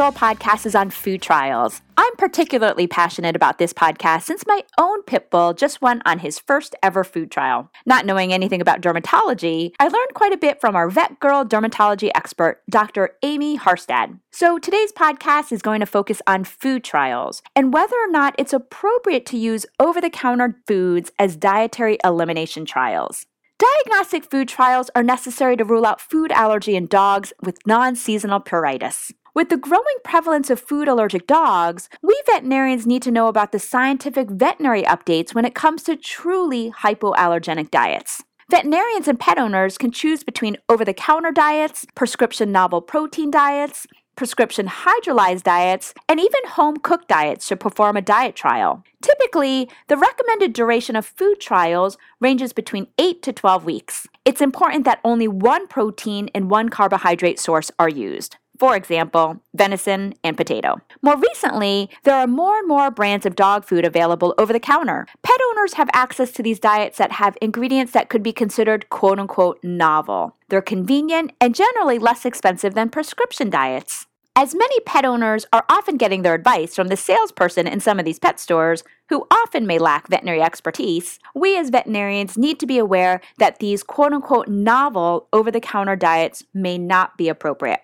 Girl podcast is on food trials. I'm particularly passionate about this podcast since my own pit bull just went on his first ever food trial. Not knowing anything about dermatology, I learned quite a bit from our vet girl dermatology expert, Dr. Amy Haarstad. So today's podcast is going to focus on food trials and whether or not it's appropriate to use over the counter foods as dietary elimination trials. Diagnostic food trials are necessary to rule out food allergy in dogs with non seasonal pruritus. With the growing prevalence of food allergic dogs, we veterinarians need to know about the scientific veterinary updates when it comes to truly hypoallergenic diets. Veterinarians and pet owners can choose between over the counter diets, prescription novel protein diets, prescription hydrolyzed diets, and even home cooked diets to perform a diet trial. Typically, the recommended duration of food trials ranges between 8 to 12 weeks. It's important that only one protein and one carbohydrate source are used. For example, venison and potato. More recently, there are more and more brands of dog food available over the counter. Pet owners have access to these diets that have ingredients that could be considered quote unquote novel. They're convenient and generally less expensive than prescription diets. As many pet owners are often getting their advice from the salesperson in some of these pet stores, who often may lack veterinary expertise, we as veterinarians need to be aware that these quote unquote novel over the counter diets may not be appropriate.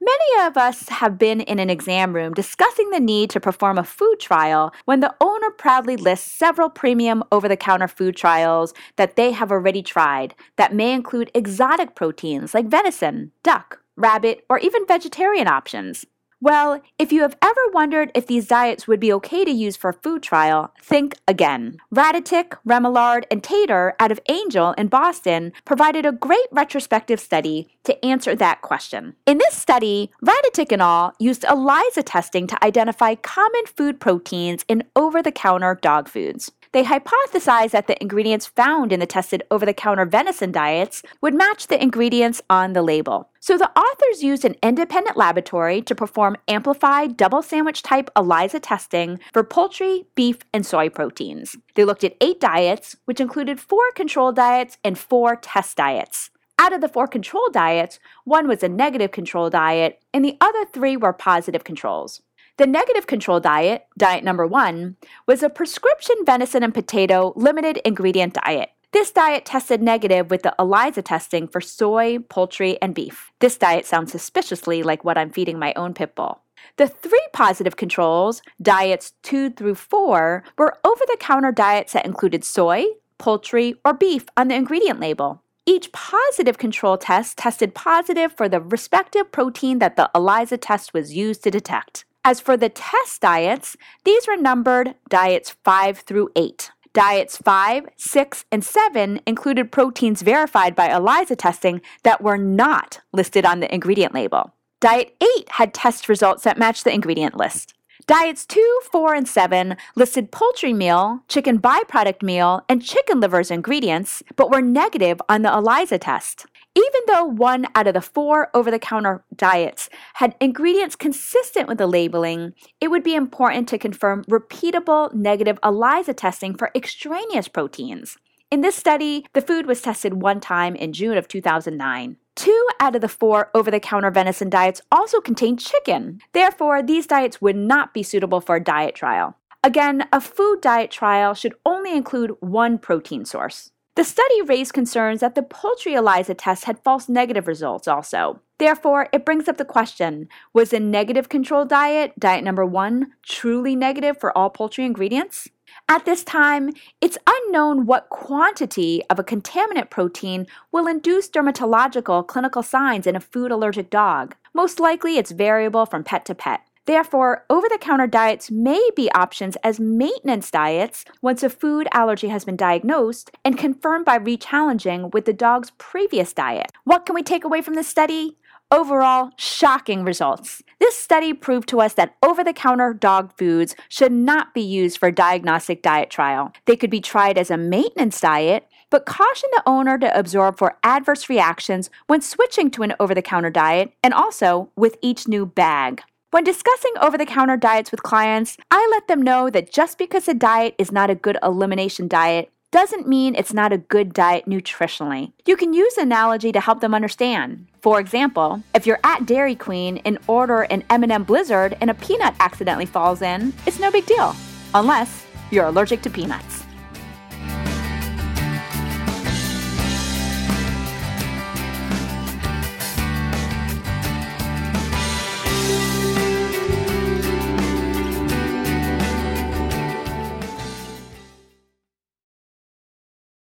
Many of us have been in an exam room discussing the need to perform a food trial when the owner proudly lists several premium over the counter food trials that they have already tried that may include exotic proteins like venison, duck, rabbit, or even vegetarian options. Well, if you have ever wondered if these diets would be okay to use for a food trial, think again. Raditic, Remillard, and Tater out of Angell in Boston provided a great retrospective study to answer that question. In this study, Raditic and all used ELISA testing to identify common food proteins in over the counter dog foods. They hypothesized that the ingredients found in the tested over the counter venison diets would match the ingredients on the label. So the authors used an independent laboratory to perform amplified double sandwich type ELISA testing for poultry, beef, and soy proteins. They looked at eight diets, which included four control diets and four test diets. Out of the four control diets, one was a negative control diet, and the other three were positive controls. The negative control diet, diet number one, was a prescription venison and potato limited ingredient diet. This diet tested negative with the ELISA testing for soy, poultry, and beef. This diet sounds suspiciously like what I'm feeding my own pit bull. The three positive controls, diets two through four, were over the counter diets that included soy, poultry, or beef on the ingredient label. Each positive control test tested positive for the respective protein that the ELISA test was used to detect. As for the test diets, these were numbered diets 5 through 8. Diets 5, 6, and 7 included proteins verified by ELISA testing that were not listed on the ingredient label. Diet 8 had test results that matched the ingredient list. Diets 2, 4, and 7 listed poultry meal, chicken byproduct meal, and chicken liver as ingredients, but were negative on the ELISA test. Even though one out of the four over the counter diets had ingredients consistent with the labeling, it would be important to confirm repeatable negative ELISA testing for extraneous proteins. In this study, the food was tested one time in June of 2009. Two out of the four over the counter venison diets also contained chicken. Therefore, these diets would not be suitable for a diet trial. Again, a food diet trial should only include one protein source. The study raised concerns that the poultry ELISA test had false negative results also. Therefore, it brings up the question was a negative control diet, diet number one, truly negative for all poultry ingredients? At this time, it's unknown what quantity of a contaminant protein will induce dermatological clinical signs in a food allergic dog. Most likely, it's variable from pet to pet. Therefore, over the counter diets may be options as maintenance diets once a food allergy has been diagnosed and confirmed by rechallenging with the dog's previous diet. What can we take away from this study? Overall, shocking results. This study proved to us that over the counter dog foods should not be used for a diagnostic diet trial. They could be tried as a maintenance diet, but caution the owner to absorb for adverse reactions when switching to an over the counter diet and also with each new bag. When discussing over the counter diets with clients, I let them know that just because a diet is not a good elimination diet, doesn't mean it's not a good diet nutritionally. You can use analogy to help them understand. For example, if you're at Dairy Queen and order an M&M Blizzard and a peanut accidentally falls in, it's no big deal, unless you're allergic to peanuts.